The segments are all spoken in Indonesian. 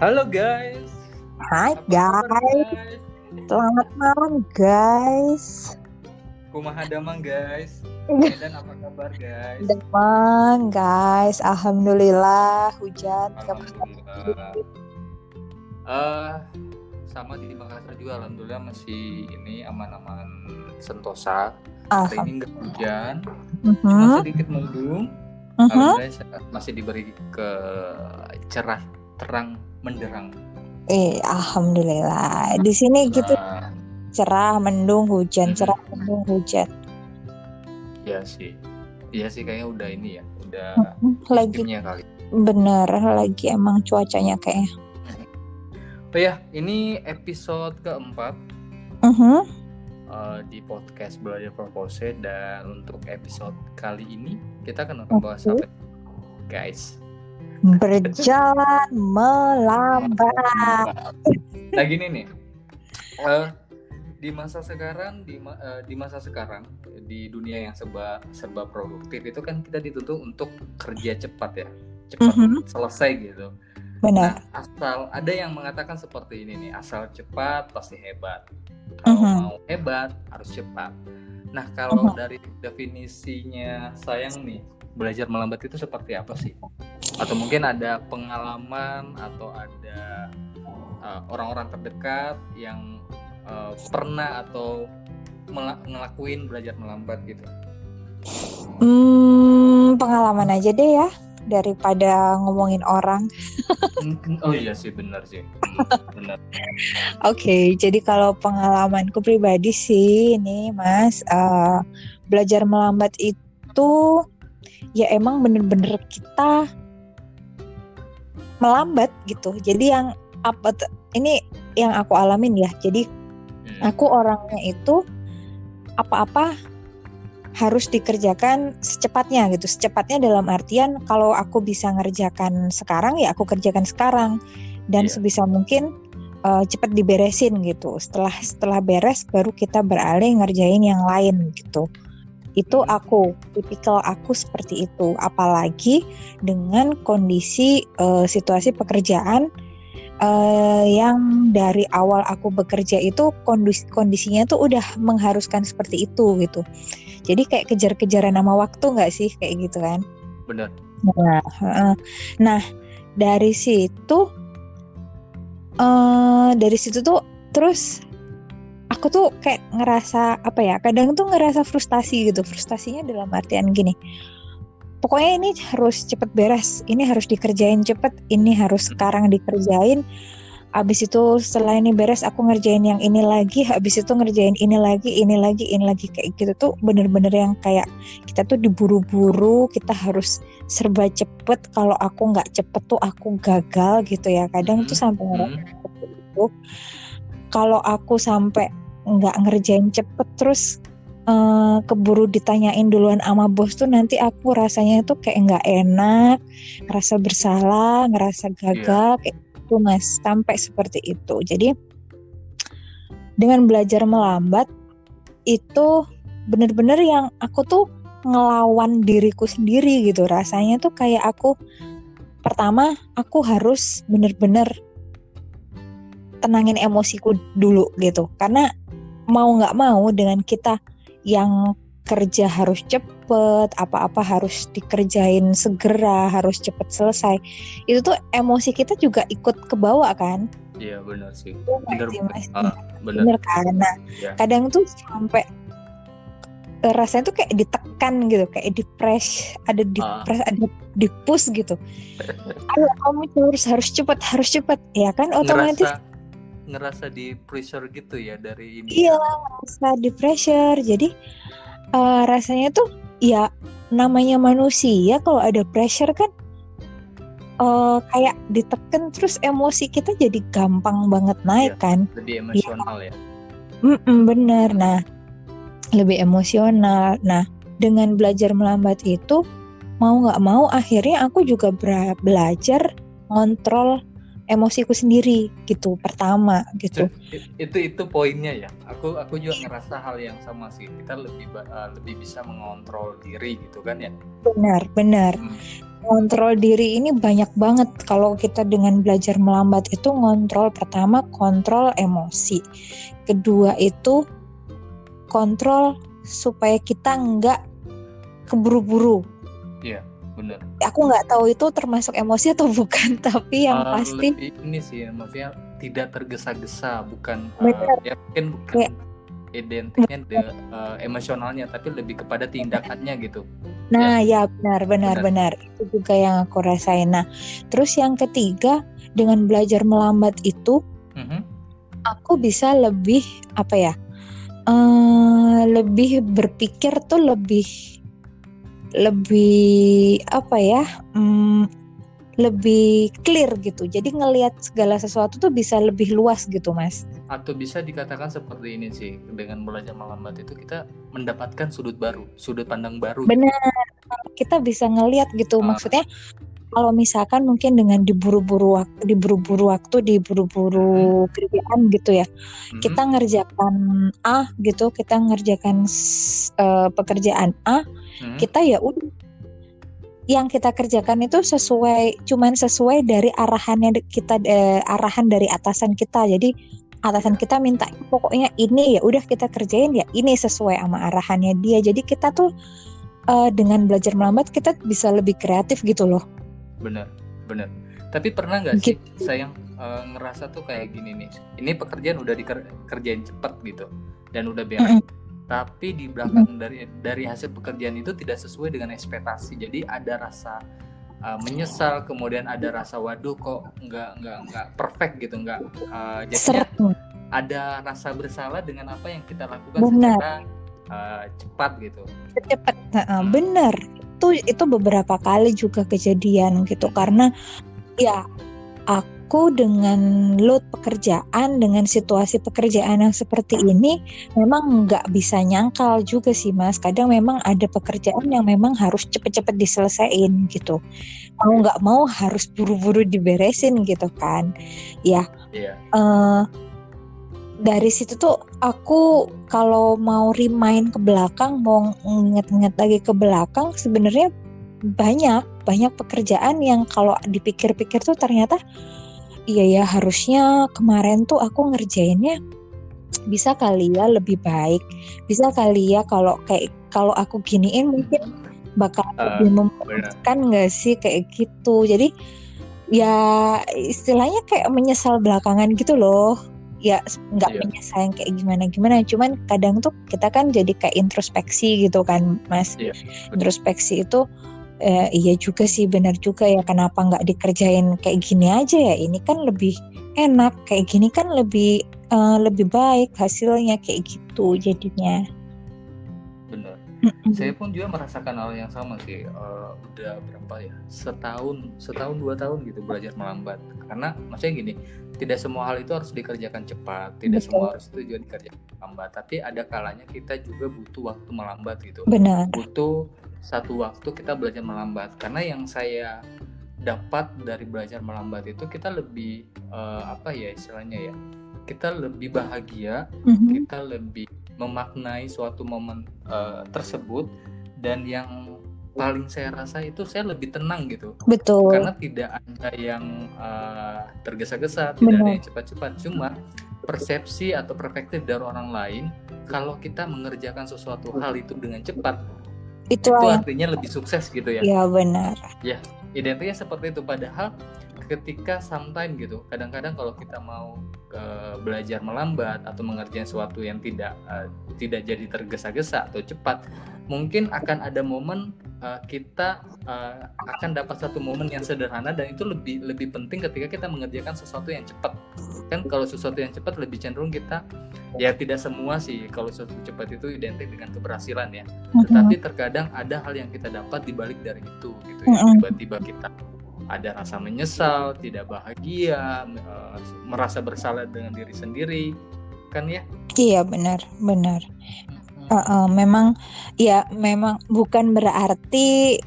Halo guys. Hai guys. guys? Selamat malam guys. Kumaha damang guys. Dan apa kabar guys? Demang guys. Alhamdulillah hujan. Alhamdulillah. Eh, sama di Makassar juga alhamdulillah masih ini aman-aman sentosa. Hari ini nggak hujan, Mhm, cuma sedikit mendung. mhm. Alhamdulillah masih diberi ke cerah, terang, menderang. Eh, alhamdulillah. Di sini gitu Nah, cerah, mendung, hujan, cerah, mendung, hujan. ya sih. Iya sih kayaknya udah ini ya, udah Lagi kali. bener, lagi emang cuacanya kayaknya. Oh ya, ini episode keempat Mhm. eh, di podcast Belajar Propose dan untuk episode kali ini kita akan membahas Oke. apa? Guys, Berjalan melambat. nah gini nih, eh, di masa sekarang di ma- eh, di masa sekarang di dunia yang serba serba produktif itu kan kita dituntut untuk kerja cepat ya, cepat Mhm. selesai gitu. Benar. Nah, asal ada yang mengatakan seperti ini nih, asal cepat pasti hebat. Kalau Mhm. mau hebat harus cepat. Nah, kalau Mhm. dari definisinya sayang nih, belajar melambat itu seperti apa sih? Atau mungkin ada pengalaman atau ada uh, orang-orang terdekat yang uh, pernah atau ngelakuin belajar melambat gitu. Hmm, pengalaman aja deh ya daripada ngomongin orang. oh iya sih benar sih. Benar. Oke, jadi kalau pengalamanku pribadi sih ini Mas eh, belajar melambat itu ya emang bener-bener kita melambat gitu. Jadi yang apa ini yang aku alamin ya. Jadi Hmm. aku orangnya itu apa-apa harus dikerjakan secepatnya gitu. Secepatnya dalam artian kalau aku bisa ngerjakan sekarang ya aku kerjakan sekarang dan Iya. sebisa mungkin uh, cepat diberesin gitu. Setelah setelah beres baru kita beralih ngerjain yang lain gitu. Itu Hmm. aku, tipikal aku seperti itu. Apalagi dengan kondisi uh, situasi pekerjaan uh, yang dari awal aku bekerja itu kondisi kondisinya tuh udah mengharuskan seperti itu gitu. Jadi kayak kejar-kejaran nama waktu nggak sih kayak gitu kan? Benar. Nah, heeh. nah dari situ, eh dari situ tuh terus aku tuh kayak ngerasa apa ya? Kadang tuh ngerasa frustasi gitu. Frustasinya dalam artian gini. Pokoknya ini harus cepet beres, ini harus dikerjain cepet, ini harus sekarang dikerjain. Abis itu setelah ini beres, aku ngerjain yang ini lagi. Habis itu ngerjain ini lagi, ini lagi, ini lagi kayak gitu tuh bener-bener yang kayak kita tuh diburu-buru, kita harus serba cepet. Kalau aku nggak cepet tuh aku gagal gitu ya. Kadang tuh Mhm. sampai ngerasa seperti itu. Kalau aku sampai nggak ngerjain cepet terus eh, keburu ditanyain duluan sama bos tuh nanti aku rasanya tuh kayak nggak enak, ngerasa bersalah, ngerasa gagal kayak gitu mas. Sampai seperti itu. Jadi dengan belajar melambat itu bener-bener yang aku tuh ngelawan diriku sendiri gitu rasanya tuh kayak aku pertama aku harus bener-bener tenangin emosiku dulu gitu karena mau nggak mau dengan kita yang kerja harus cepet apa-apa harus dikerjain segera harus cepet selesai itu tuh emosi kita juga ikut ke bawah kan Iya benar sih. Iya Benar. sih, Mas? Ah, benar. bener kan nah Iya. kadang tuh sampai eh, rasanya tuh kayak ditekan gitu kayak di press ada di Ah. press ada di push gitu ayo kamu harus harus cepat harus cepat ya kan otomatis ngerasa ngerasa di pressure gitu ya dari ini. iya rasa di pressure jadi eh, rasanya tuh ya namanya manusia kalau ada pressure kan eh, kayak ditekan terus emosi kita jadi gampang banget naik Iya. kan Lebih emosional ya. Mm-mm, bener. Nah, lebih emosional. Nah, dengan belajar melambat itu mau nggak mau akhirnya aku juga belajar ngontrol emosiku sendiri gitu. Pertama gitu. I- itu itu poinnya ya. Aku aku juga ngerasa hal yang sama sih. Kita lebih eh, lebih bisa mengontrol diri gitu kan ya. Benar, benar. Hmm. Kontrol diri ini banyak banget kalau kita dengan belajar melambat itu ngontrol pertama kontrol emosi. Kedua itu kontrol supaya kita nggak keburu-buru. Iya, benar. Aku nggak tahu itu termasuk emosi atau bukan, tapi yang Uh, pasti lebih ini sih maksudnya tidak tergesa-gesa bukan uh, ya mungkin bukan Kayak- identiknya de, uh, emosionalnya tapi lebih kepada tindakannya gitu Nah, ya benar, benar, Benar. benar. Itu juga yang aku rasain. Nah, terus yang ketiga, dengan belajar melambat itu, Mhm. aku bisa lebih apa ya? eh lebih berpikir tuh lebih lebih apa ya? hmm, lebih clear gitu. Jadi ngelihat segala sesuatu tuh bisa lebih luas gitu, Mas. atau bisa dikatakan seperti ini sih dengan belajar melambat itu kita mendapatkan sudut baru sudut pandang baru Benar. Kita bisa ngelihat gitu. Ah. Maksudnya kalau misalkan mungkin dengan diburu-buru waktu, diburu-buru waktu, diburu-buru kerjaan gitu ya. Mhm. Kita ngerjakan A gitu, kita ngerjakan eh, pekerjaan A, Mhm. kita ya udah yang kita kerjakan itu sesuai cuman sesuai dari arahannya kita eh, arahan dari atasan kita. Jadi atasan kita minta pokoknya ini ya udah kita kerjain ya ini sesuai sama arahannya dia. Jadi kita tuh eh, dengan belajar melambat kita bisa lebih kreatif gitu loh. Bener bener. Tapi pernah nggak sih Gitu. sayang uh, ngerasa tuh kayak gini nih ini pekerjaan udah dikerjain cepet gitu dan udah beres. Tapi di belakang dari dari hasil pekerjaan itu tidak sesuai dengan ekspektasi. Jadi ada rasa uh, menyesal kemudian ada rasa waduh kok nggak nggak nggak perfect gitu nggak uh, jadinya Seret. ada rasa bersalah dengan apa yang kita lakukan Benar. secara uh, cepat gitu. Cepet Heeh, bener itu itu beberapa kali juga kejadian gitu. Karena ya aku dengan load pekerjaan dengan situasi pekerjaan yang seperti ini memang nggak bisa nyangkal juga sih mas. Kadang memang ada pekerjaan yang memang harus cepet-cepet diselesaikan gitu. Mau nggak mau harus buru-buru diberesin gitu kan. Iya. eh dari situ tuh aku kalau mau remind ke belakang, mau inget-inget lagi ke belakang, sebenarnya banyak banyak pekerjaan yang kalau dipikir-pikir tuh ternyata iya ya harusnya kemarin tuh aku ngerjainnya bisa kali ya lebih baik, bisa kali ya kalau kayak kalau aku giniin mungkin bakal Ah, lebih memuaskan nggak sih kayak gitu. Jadi ya istilahnya kayak menyesal belakangan gitu loh ya nggak Iya. menyesal kayak gimana gimana. Cuman kadang tuh kita kan jadi kayak introspeksi gitu kan mas. Iya, introspeksi itu eh, iya juga sih benar juga ya. Kenapa nggak dikerjain kayak gini aja ya? Ini kan lebih enak kayak gini kan lebih eh, lebih baik hasilnya kayak gitu jadinya. Saya pun juga merasakan hal yang sama sih Eh, udah berapa ya setahun setahun dua tahun gitu belajar melambat. Karena maksudnya gini tidak semua hal itu harus dikerjakan cepat tidak Betul. semua harus itu juga dikerjakan lambat. Tapi ada kalanya kita juga butuh waktu melambat gitu. Benar. Butuh satu waktu kita belajar melambat. Karena yang saya dapat dari belajar melambat itu kita lebih eh, apa ya istilahnya ya kita lebih bahagia Mhm. kita lebih memaknai suatu momen eh, tersebut. Dan yang paling saya rasa itu saya lebih tenang gitu. Betul. Karena tidak ada yang eh, tergesa-gesa tidak ada yang cepat-cepat. Cuma persepsi atau perspektif dari orang lain kalau kita mengerjakan sesuatu hal itu dengan cepat itu itu yang artinya lebih sukses gitu ya. Ya benar. Identiknya seperti itu. Padahal ketika sometime gitu kadang-kadang kalau kita mau eh, belajar melambat atau mengerjakan sesuatu yang tidak eh, tidak jadi tergesa-gesa atau cepat mungkin akan ada momen eh, kita eh, akan dapat satu momen yang sederhana dan itu lebih lebih penting ketika kita mengerjakan sesuatu yang cepat. Kan kalau sesuatu yang cepat lebih cenderung kita ya tidak semua sih kalau sesuatu cepat itu identik dengan keberhasilan ya. Mhm. tetapi terkadang ada hal yang kita dapat di balik dari itu gitu ya tiba-tiba kita ada rasa menyesal tidak bahagia eh, merasa bersalah dengan diri sendiri kan ya iya benar benar Heeh, memang ya memang bukan berarti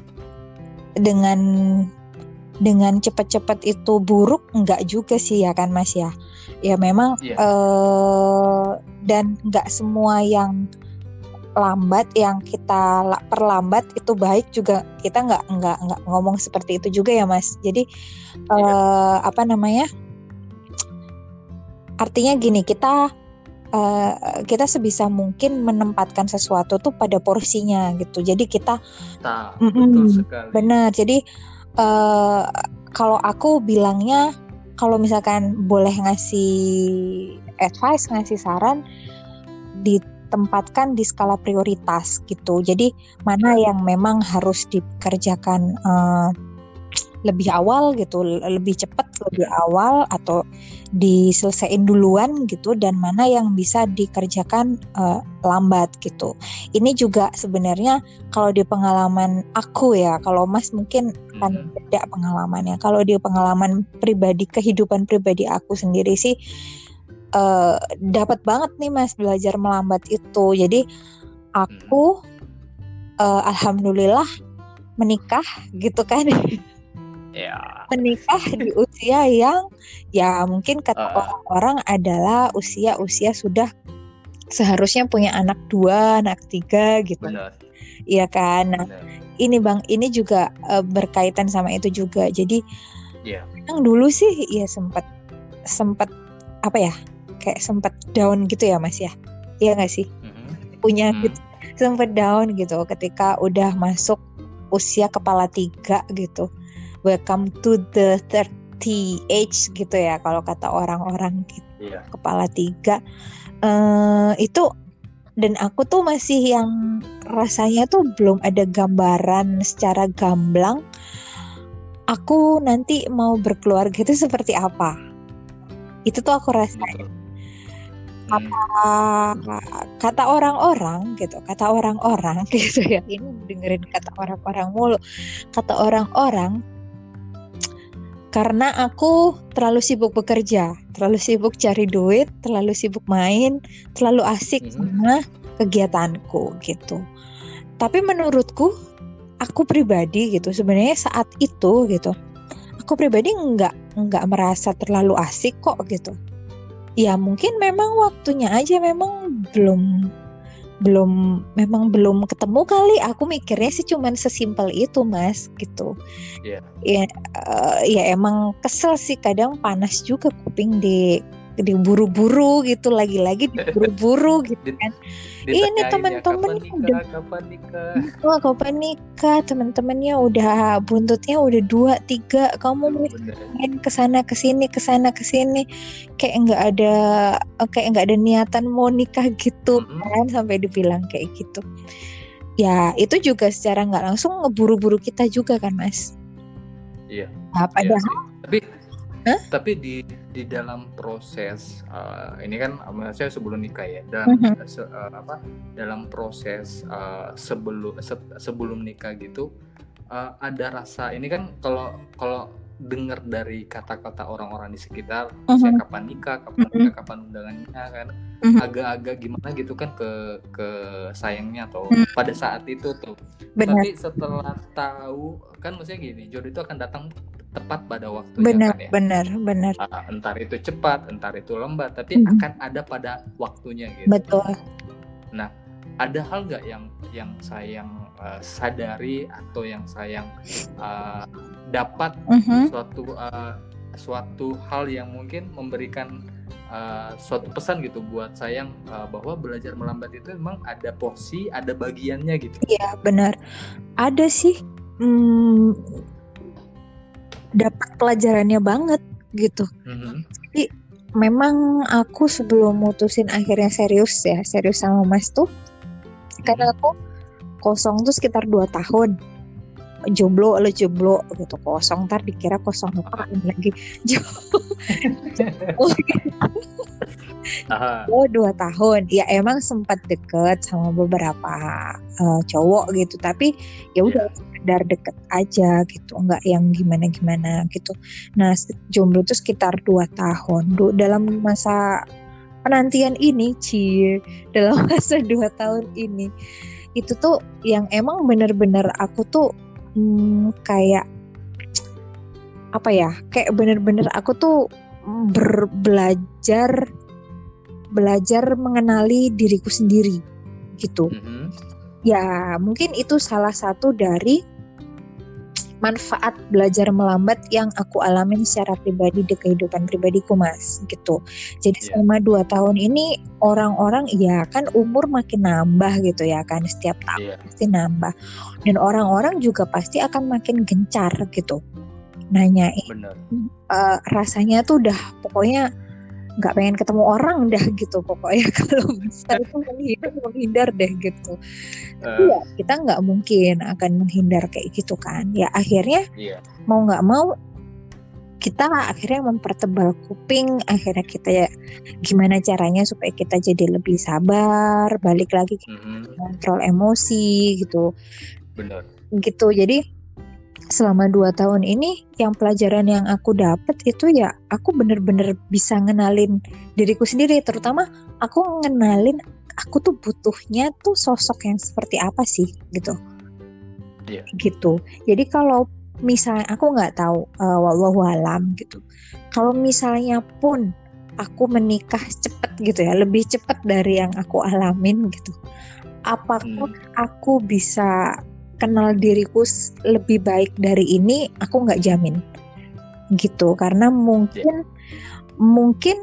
dengan dengan cepat-cepat itu buruk enggak juga sih ya kan Mas ya. Ya memang Iya. eh, dan enggak semua yang lambat yang kita perlambat itu baik juga. Kita nggak nggak nggak ngomong seperti itu juga ya mas. Jadi uh, apa namanya? Artinya gini kita uh, kita sebisa mungkin menempatkan sesuatu tuh pada porsinya gitu. Jadi kita nah, mm -mm, benar. Jadi uh, kalau aku bilangnya kalau misalkan boleh ngasih advice ngasih saran ditempatkan di skala prioritas gitu. Jadi mana yang memang harus dikerjakan uh, lebih awal gitu, lebih cepat lebih awal atau diselesaikan duluan gitu dan mana yang bisa dikerjakan uh, lambat gitu. Ini juga sebenarnya kalau di pengalaman aku ya, kalau Mas mungkin kan beda pengalamannya. Kalau di pengalaman pribadi kehidupan pribadi aku sendiri sih uh, dapat banget nih mas belajar melambat itu. Jadi aku uh, alhamdulillah menikah gitu kan. Ya. menikah di usia yang ya mungkin kata uh. orang-orang adalah usia-usia sudah seharusnya punya anak dua anak tiga gitu. Iya kan? Nah, ini bang ini juga uh, berkaitan sama itu juga. Jadi yeah. yang dulu sih ya sempat sempat apa ya kayak sempat down gitu ya mas ya? Iya nggak sih? Mm-hmm. punya mm-hmm. gitu sempat down gitu ketika udah masuk usia kepala tiga gitu. Welcome to the 30 age gitu ya kalau kata orang-orang gitu. Yeah. kepala tiga. Uh, itu dan aku tuh masih yang rasanya tuh belum ada gambaran secara gamblang aku nanti mau berkeluarga itu seperti apa. Itu tuh aku rasain kata kata orang-orang gitu kata orang-orang gitu ya ini dengerin kata orang-orang mulu kata orang-orang karena aku terlalu sibuk bekerja, terlalu sibuk cari duit, terlalu sibuk main, terlalu asik hmm. sama kegiatanku gitu. Tapi menurutku, aku pribadi gitu sebenarnya saat itu gitu, aku pribadi nggak nggak merasa terlalu asik kok gitu ya mungkin memang waktunya aja memang belum belum memang belum ketemu kali. Aku mikirnya sih cuman sesimpel itu mas gitu. Yeah. ya uh, ya emang kesel sih kadang panas juga kuping di diburu-buru gitu lagi-lagi diburu-buru gitu kan. ini teman-teman udah kapan nikah? Oh, kapan nikah? Teman-temannya udah buntutnya udah dua tiga. Kamu mau main ke sana ke sini ke sana ke sini kayak nggak ada kayak nggak ada niatan mau nikah gitu mm -hmm. kan sampai dibilang kayak gitu. Ya itu juga secara nggak langsung ngeburu-buru kita juga kan mas? Iya. Nah, padahal iya tapi Huh? Tapi di di dalam proses uh, ini kan saya sebelum nikah ya dan uh-huh. se, uh, apa dalam proses uh, sebelum se, sebelum nikah gitu uh, ada rasa ini kan kalau kalau dengar dari kata-kata orang-orang di sekitar uh-huh. saya kapan nikah kapan uh-huh. nikah kapan undangannya kan uh-huh. agak-agak gimana gitu kan ke ke sayangnya atau uh-huh. pada saat itu tuh Benar. tapi setelah tahu kan maksudnya gini jodoh itu akan datang tepat pada waktunya benar kan ya. benar benar uh, entar itu cepat entar itu lambat tapi hmm. akan ada pada waktunya gitu betul nah ada hal nggak yang yang sayang uh, sadari atau yang sayang uh, dapat uh-huh. suatu uh, suatu hal yang mungkin memberikan uh, suatu pesan gitu buat sayang uh, bahwa belajar melambat itu memang ada porsi ada bagiannya gitu iya benar ada sih hmm, dapat pelajarannya banget gitu. Mm-hmm. Jadi memang aku sebelum mutusin akhirnya serius ya serius sama Mas tuh mm-hmm. karena aku kosong tuh sekitar dua tahun jomblo lo jomblo gitu. Kosong ntar dikira kosong apa lagi. Jomblo oh dua tahun. Ya emang sempat deket sama beberapa uh, cowok gitu. Tapi ya udah yeah sekedar deket aja gitu. Nggak yang gimana gimana gitu. Nah jomblo itu sekitar dua tahun. Dalam masa penantian ini cie dalam masa dua tahun ini itu tuh yang emang bener-bener aku tuh hmm, kayak apa ya kayak bener-bener aku tuh berbelajar belajar mengenali diriku sendiri gitu. Mm-hmm. ya mungkin itu salah satu dari manfaat belajar melambat yang aku alamin secara pribadi di kehidupan pribadiku mas gitu jadi Iya. selama dua tahun ini orang-orang ya kan umur makin nambah gitu ya kan setiap tahun Iya. pasti nambah dan orang-orang juga pasti akan makin gencar gitu nanyain Bener. eh, rasanya tuh udah pokoknya nggak pengen ketemu orang dah gitu pokoknya. Kalau bisa itu menghindar menghindar deh gitu. Eh, Tapi ya kita nggak mungkin akan menghindar kayak gitu kan. Ya akhirnya iya. mau nggak mau kita akhirnya mempertebal kuping. Akhirnya kita ya gimana caranya supaya kita jadi lebih sabar balik lagi ke Mhm. kontrol emosi gitu. Bener. gitu. Jadi selama dua tahun ini yang pelajaran yang aku dapat itu ya aku bener-bener bisa ngenalin diriku sendiri. Terutama aku ngenalin aku tuh butuhnya tuh sosok yang seperti apa sih gitu. Iya. gitu. Jadi kalau misalnya aku nggak tahu uh, wallahu alam gitu. Kalau misalnya pun aku menikah cepet gitu ya lebih cepet dari yang aku alamin gitu. Apakah Hmm. aku bisa kenal diriku lebih baik dari ini aku nggak jamin gitu karena mungkin mungkin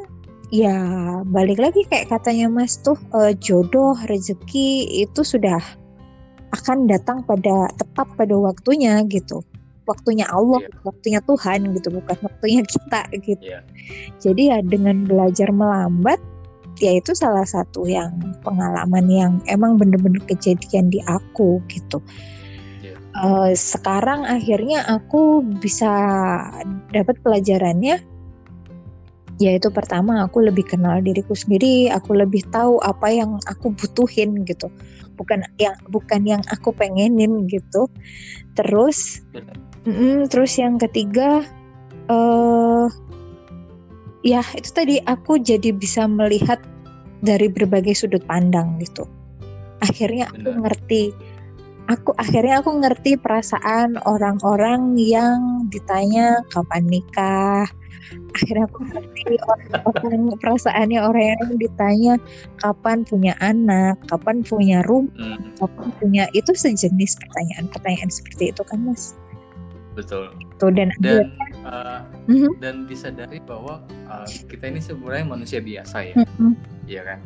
ya balik lagi kayak katanya mas tuh eh, jodoh rezeki itu sudah akan datang pada tepat pada waktunya gitu waktunya Allah Iya. waktunya Tuhan gitu bukan waktunya kita gitu Iya. jadi ya dengan belajar melambat ya itu salah satu yang pengalaman yang emang bener-bener kejadian di aku gitu. Eh, sekarang akhirnya aku bisa dapat pelajarannya yaitu pertama aku lebih kenal diriku sendiri, aku lebih tahu apa yang aku butuhin gitu. Bukan yang bukan yang aku pengenin gitu. Terus. Mm-mm, terus yang ketiga, eh ya itu tadi aku jadi bisa melihat dari berbagai sudut pandang gitu. Akhirnya aku Benar. ngerti, aku akhirnya aku ngerti perasaan orang-orang yang ditanya kapan nikah. Akhirnya aku ngerti orang-orang perasaannya orang yang ditanya kapan punya anak, kapan punya rumah, Hmm, kapan punya itu sejenis pertanyaan-pertanyaan seperti itu kan mas. betul. Tuh dan Dan uh, Mhm. dan disadari bahwa uh, kita ini sebenarnya manusia biasa ya, Mm-mm. Iya kan?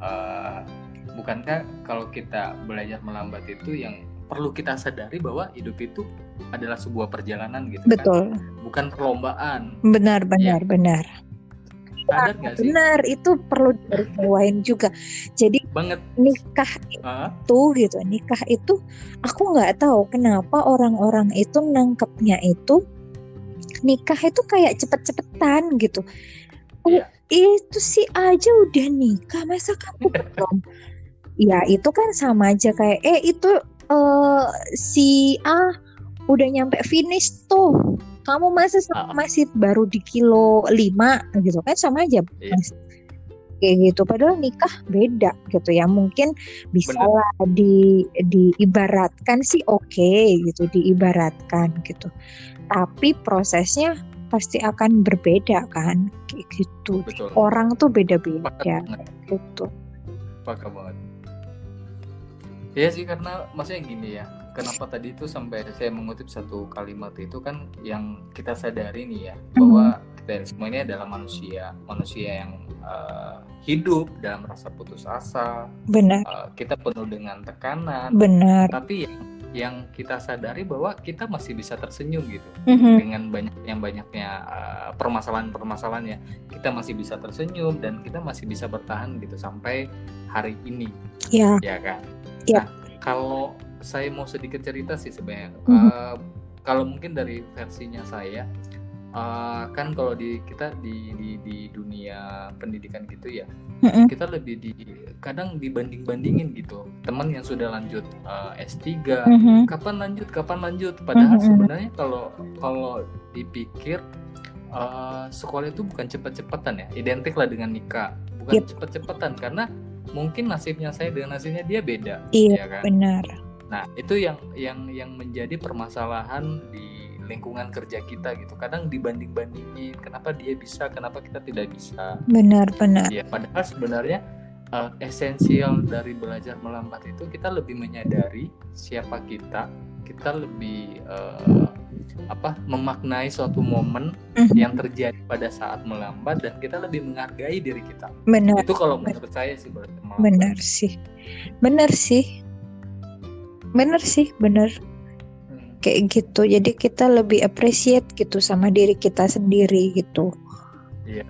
Uh, bukankah kalau kita belajar melambat itu yang perlu kita sadari bahwa hidup itu adalah sebuah perjalanan gitu kan? Betul, Bukan perlombaan. benar, benar, benar, Sadar nggak sih? benar. Itu perlu digarisbawahin juga. Jadi Banget. nikah Ah, itu gitu, nikah itu aku nggak tahu kenapa orang-orang itu nangkepnya itu nikah itu kayak cepet-cepetan gitu. Oh, Iya. itu sih aja udah nikah, masa kamu belum? Ya itu kan sama aja kayak eh itu eh, si A udah nyampe finish tuh. Kamu masa Ah. masih baru di kilo 5 gitu kan sama aja. Mas. Kayak gitu padahal nikah beda gitu ya. Mungkin bisa Bener. lah di diibaratkan sih oke gitu, diibaratkan gitu. Tapi prosesnya pasti akan berbeda kan kayak gitu. betul. Orang tuh beda-beda gitu. Sepakat banget. Iya sih karena maksudnya gini ya. Kenapa tadi itu sampai saya mengutip satu kalimat itu kan yang kita sadari nih ya bahwa kita semua ini adalah manusia, manusia yang uh, hidup dalam rasa putus asa. Benar, Uh, kita penuh dengan tekanan, benar. tapi yang, yang kita sadari bahwa kita masih bisa tersenyum gitu Mhm. dengan banyak yang banyaknya uh, permasalahan-permasalahannya kita masih bisa tersenyum dan kita masih bisa bertahan gitu sampai hari ini Ya, ya kan Ya. nah kalau saya mau sedikit cerita sih sebenarnya Mhm. Uh, kalau mungkin dari versinya saya uh, kan kalau di kita di, di di dunia pendidikan gitu ya Mhm. kita lebih di kadang dibanding bandingin gitu teman yang sudah lanjut uh, S3 Mhm. kapan lanjut kapan lanjut padahal Mhm. sebenarnya kalau kalau dipikir uh, sekolah itu bukan cepet-cepetan ya identik lah dengan nikah bukan Yep. cepet-cepetan karena mungkin nasibnya saya dengan nasibnya dia beda Iya, ya kan benar. nah itu yang yang yang menjadi permasalahan di lingkungan kerja kita gitu kadang dibanding bandingin kenapa dia bisa kenapa kita tidak bisa Benar, benar. ya padahal sebenarnya uh, esensial dari belajar melambat itu kita lebih menyadari siapa kita kita lebih uh, apa memaknai suatu momen Mhm. yang terjadi pada saat melambat dan kita lebih menghargai diri kita. Benar itu kalau menurut saya sih melambat benar sih. Benar sih. Benar sih benar. Hmm. kayak gitu. Jadi kita lebih appreciate gitu sama diri kita sendiri gitu. Iya.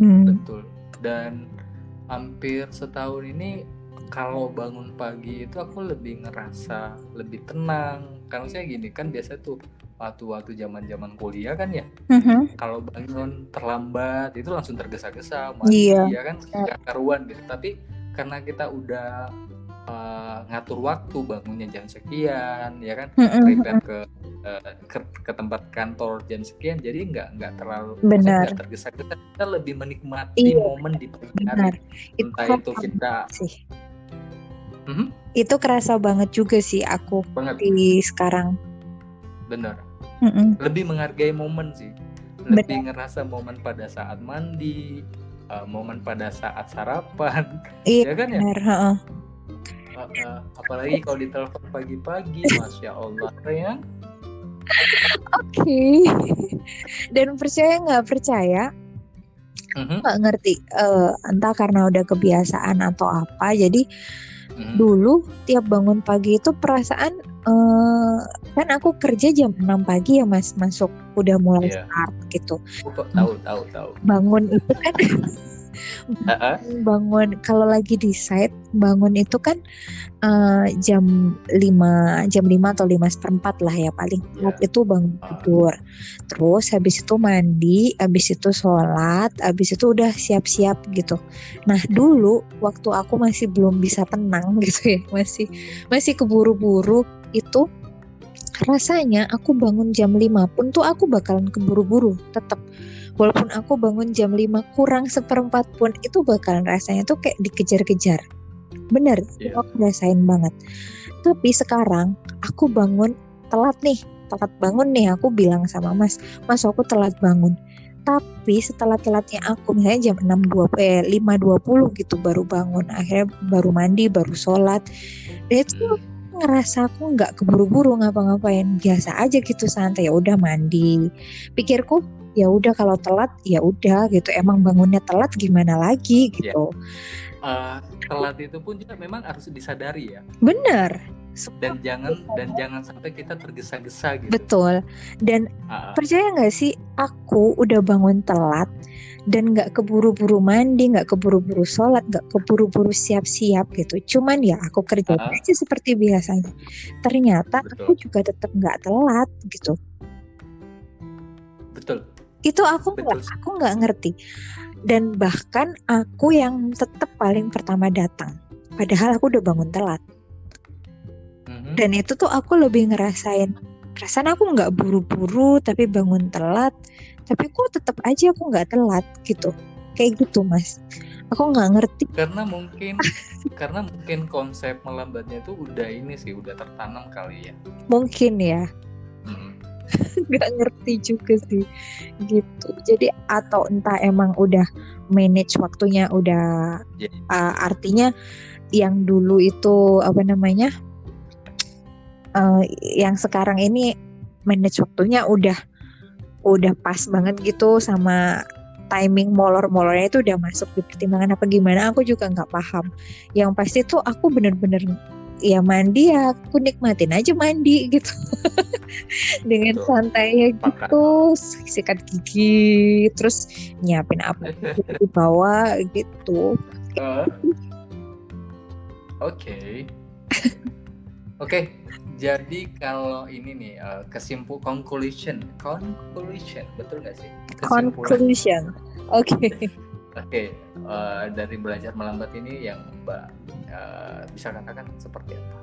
Hmm. betul. Dan hampir setahun ini kalau bangun pagi itu aku lebih ngerasa lebih tenang. Karena saya gini kan biasa tuh waktu-waktu zaman-zaman kuliah kan ya. Mhm. kalau bangun terlambat itu langsung tergesa-gesa Iya. ya kan gak karuan gitu. Tapi karena kita udah uh, ngatur waktu bangunnya jam sekian ya kan Mhm. prepare ke, uh, ke ke tempat kantor jam sekian jadi nggak nggak terlalu Benar. nggak tergesa-gesa kita lebih menikmati Iya, momen di pagi benar. hari. Itu entah kerasa itu kita sih. Mhm, itu kerasa banget juga sih aku banget. di sekarang. Bener Mm-mm. lebih menghargai momen sih. Lebih ngerasa momen pada saat mandi uh, momen pada saat sarapan. Iya ya kan ya? benar heeh. Uh, uh, apalagi kalau ditelepon pagi-pagi masya allah ya oke. Dan percaya nggak? Percaya? Mhm, nggak ngerti eh, entah karena udah kebiasaan atau apa. Jadi mhm. dulu tiap bangun pagi itu perasaan eh, kan aku kerja jam 6 pagi ya mas. Masuk udah mulai Iya. start gitu. Aku kok tahu tahu tahu. Bangun itu kan bangun kalau lagi di site bangun itu kan eh, jam 5 jam 5 atau 5 seperempat lah ya paling. Telat itu bangun Ah. tidur. Terus habis itu mandi habis itu sholat habis itu udah siap-siap gitu. Nah dulu waktu aku masih belum bisa tenang gitu ya masih masih keburu-buru itu rasanya aku bangun jam 5 pun tuh aku bakalan keburu-buru tetap walaupun aku bangun jam 5 kurang seperempat pun itu bakalan rasanya tuh kayak dikejar-kejar. Bener Iya. aku rasain banget. Tapi sekarang aku bangun telat nih telat bangun nih aku bilang sama mas mas aku telat bangun. Tapi setelah telatnya aku misalnya jam 6.20 eh 5.20 gitu baru bangun akhirnya baru mandi baru sholat. Dan itu Hmm. Ngerasa aku nggak keburu-buru ngapa-ngapain. Biasa aja gitu santai. Ya udah mandi. Pikirku ya udah kalau telat ya udah gitu. Emang bangunnya telat gimana lagi gitu. Uh, telat itu pun juga memang harus disadari ya. Bener dan jangan dan jangan sampai kita tergesa-gesa gitu. Betul. Dan Ah, percaya nggak sih aku udah bangun telat dan nggak keburu-buru mandi nggak keburu-buru sholat nggak keburu-buru siap-siap gitu. Cuman ya aku kerja Ah. aja seperti biasanya. Ternyata Betul. aku juga tetap nggak telat gitu. Betul. Itu aku nggak Betul. aku nggak ngerti. Dan bahkan aku yang tetap paling pertama datang. Padahal aku udah bangun telat Dan itu tuh aku lebih ngerasain perasaan aku nggak buru-buru tapi bangun telat. Tapi kok tetap aja aku nggak telat gitu. Kayak gitu mas. Aku nggak ngerti. Karena mungkin karena mungkin konsep melambatnya itu udah ini sih udah tertanam kali ya. Mungkin ya. Nggak ngerti juga sih gitu. Jadi atau entah emang udah manage waktunya udah Ya. uh, artinya yang dulu itu apa namanya uh, yang sekarang ini manage waktunya udah udah pas banget gitu sama timing molor-molornya itu udah masuk di pertimbangan apa gimana aku juga nggak paham. Yang pasti tuh aku bener-bener ya mandi ya aku nikmatin aja mandi gitu. Dengan Betul. santainya gitu sikat gigi terus nyiapin apa di bawah gitu. Oke. Oke, jadi kalau ini nih eh, kesimpul conclusion, conclusion, betul nggak sih? Kesimpulan. conclusion oke Oke, eh, dari belajar melambat ini yang Mbak eh, bisa katakan seperti apa?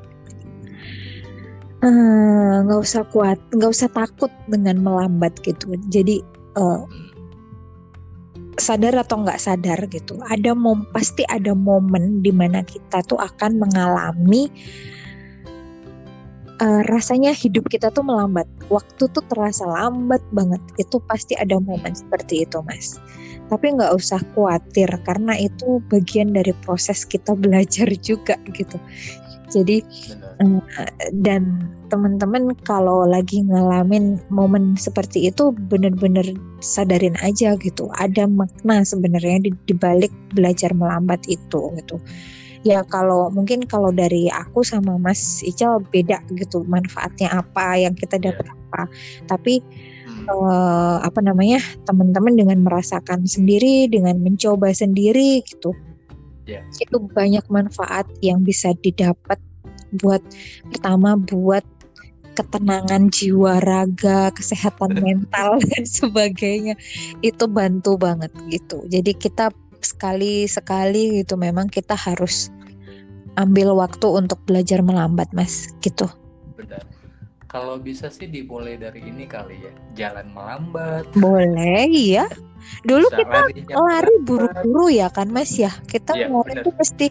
Nggak usah kuat nggak usah takut dengan melambat gitu jadi Hmm, sadar atau nggak sadar gitu ada mom pasti ada momen di mana kita tuh akan mengalami uh, rasanya hidup kita tuh melambat. Waktu tuh terasa lambat banget. Itu pasti ada momen seperti itu, Mas. Tapi nggak usah khawatir karena itu bagian dari proses kita belajar juga gitu. Jadi uh, dan teman-teman kalau lagi ngalamin momen seperti itu bener-bener sadarin aja gitu. Ada makna sebenarnya di, di balik belajar melambat itu gitu ya kalau mungkin kalau dari aku sama Mas Ical beda gitu manfaatnya apa yang kita iya. dapat apa. Tapi uh, apa namanya teman-teman dengan merasakan sendiri dengan mencoba sendiri gitu. Yeah. itu banyak manfaat yang bisa didapat buat pertama buat ketenangan jiwa raga kesehatan mental dan sebagainya. Itu bantu banget gitu. Jadi kita sekali sekali gitu memang kita harus ambil waktu untuk belajar melambat mas gitu benar kalau bisa sih dimulai dari ini kali ya jalan melambat boleh ya dulu bisa kita lari buru-buru ya kan mas ya kita ya, lari itu pasti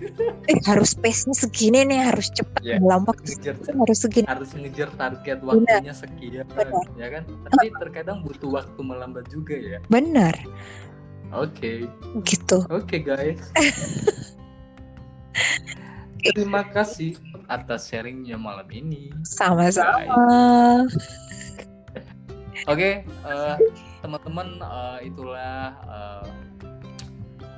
eh, harus pace-nya segini nih harus cepat ya, dalam waktu ngejar, harus segini harus ngejar target waktunya benar. sekian benar. ya kan tapi terkadang butuh waktu melambat juga ya benar Oke. Okay. Gitu. Oke okay, guys. Terima kasih atas sharingnya malam ini. Sama-sama. Oke, okay, uh, eh, teman-teman uh, itulah uh,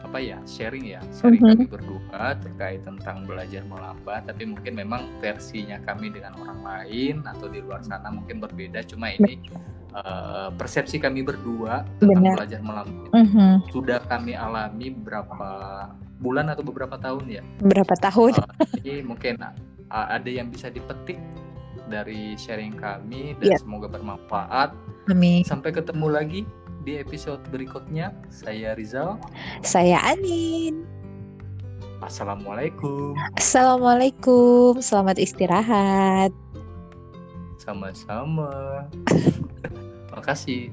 apa ya sharing ya sharing mm -hmm. kami berdua terkait tentang belajar melambat tapi mungkin memang versinya kami dengan orang lain atau di luar sana mungkin berbeda cuma ini uh, persepsi kami berdua tentang Benar. belajar melambat mm -hmm. sudah kami alami beberapa bulan atau beberapa tahun ya? Berapa tahun? Uh, jadi mungkin uh, ada yang bisa dipetik dari sharing kami dan yeah. semoga bermanfaat. Amin. sampai ketemu lagi di episode berikutnya. Saya Rizal. Saya Anin. Assalamualaikum. Assalamualaikum. Selamat istirahat sama-sama. Makasih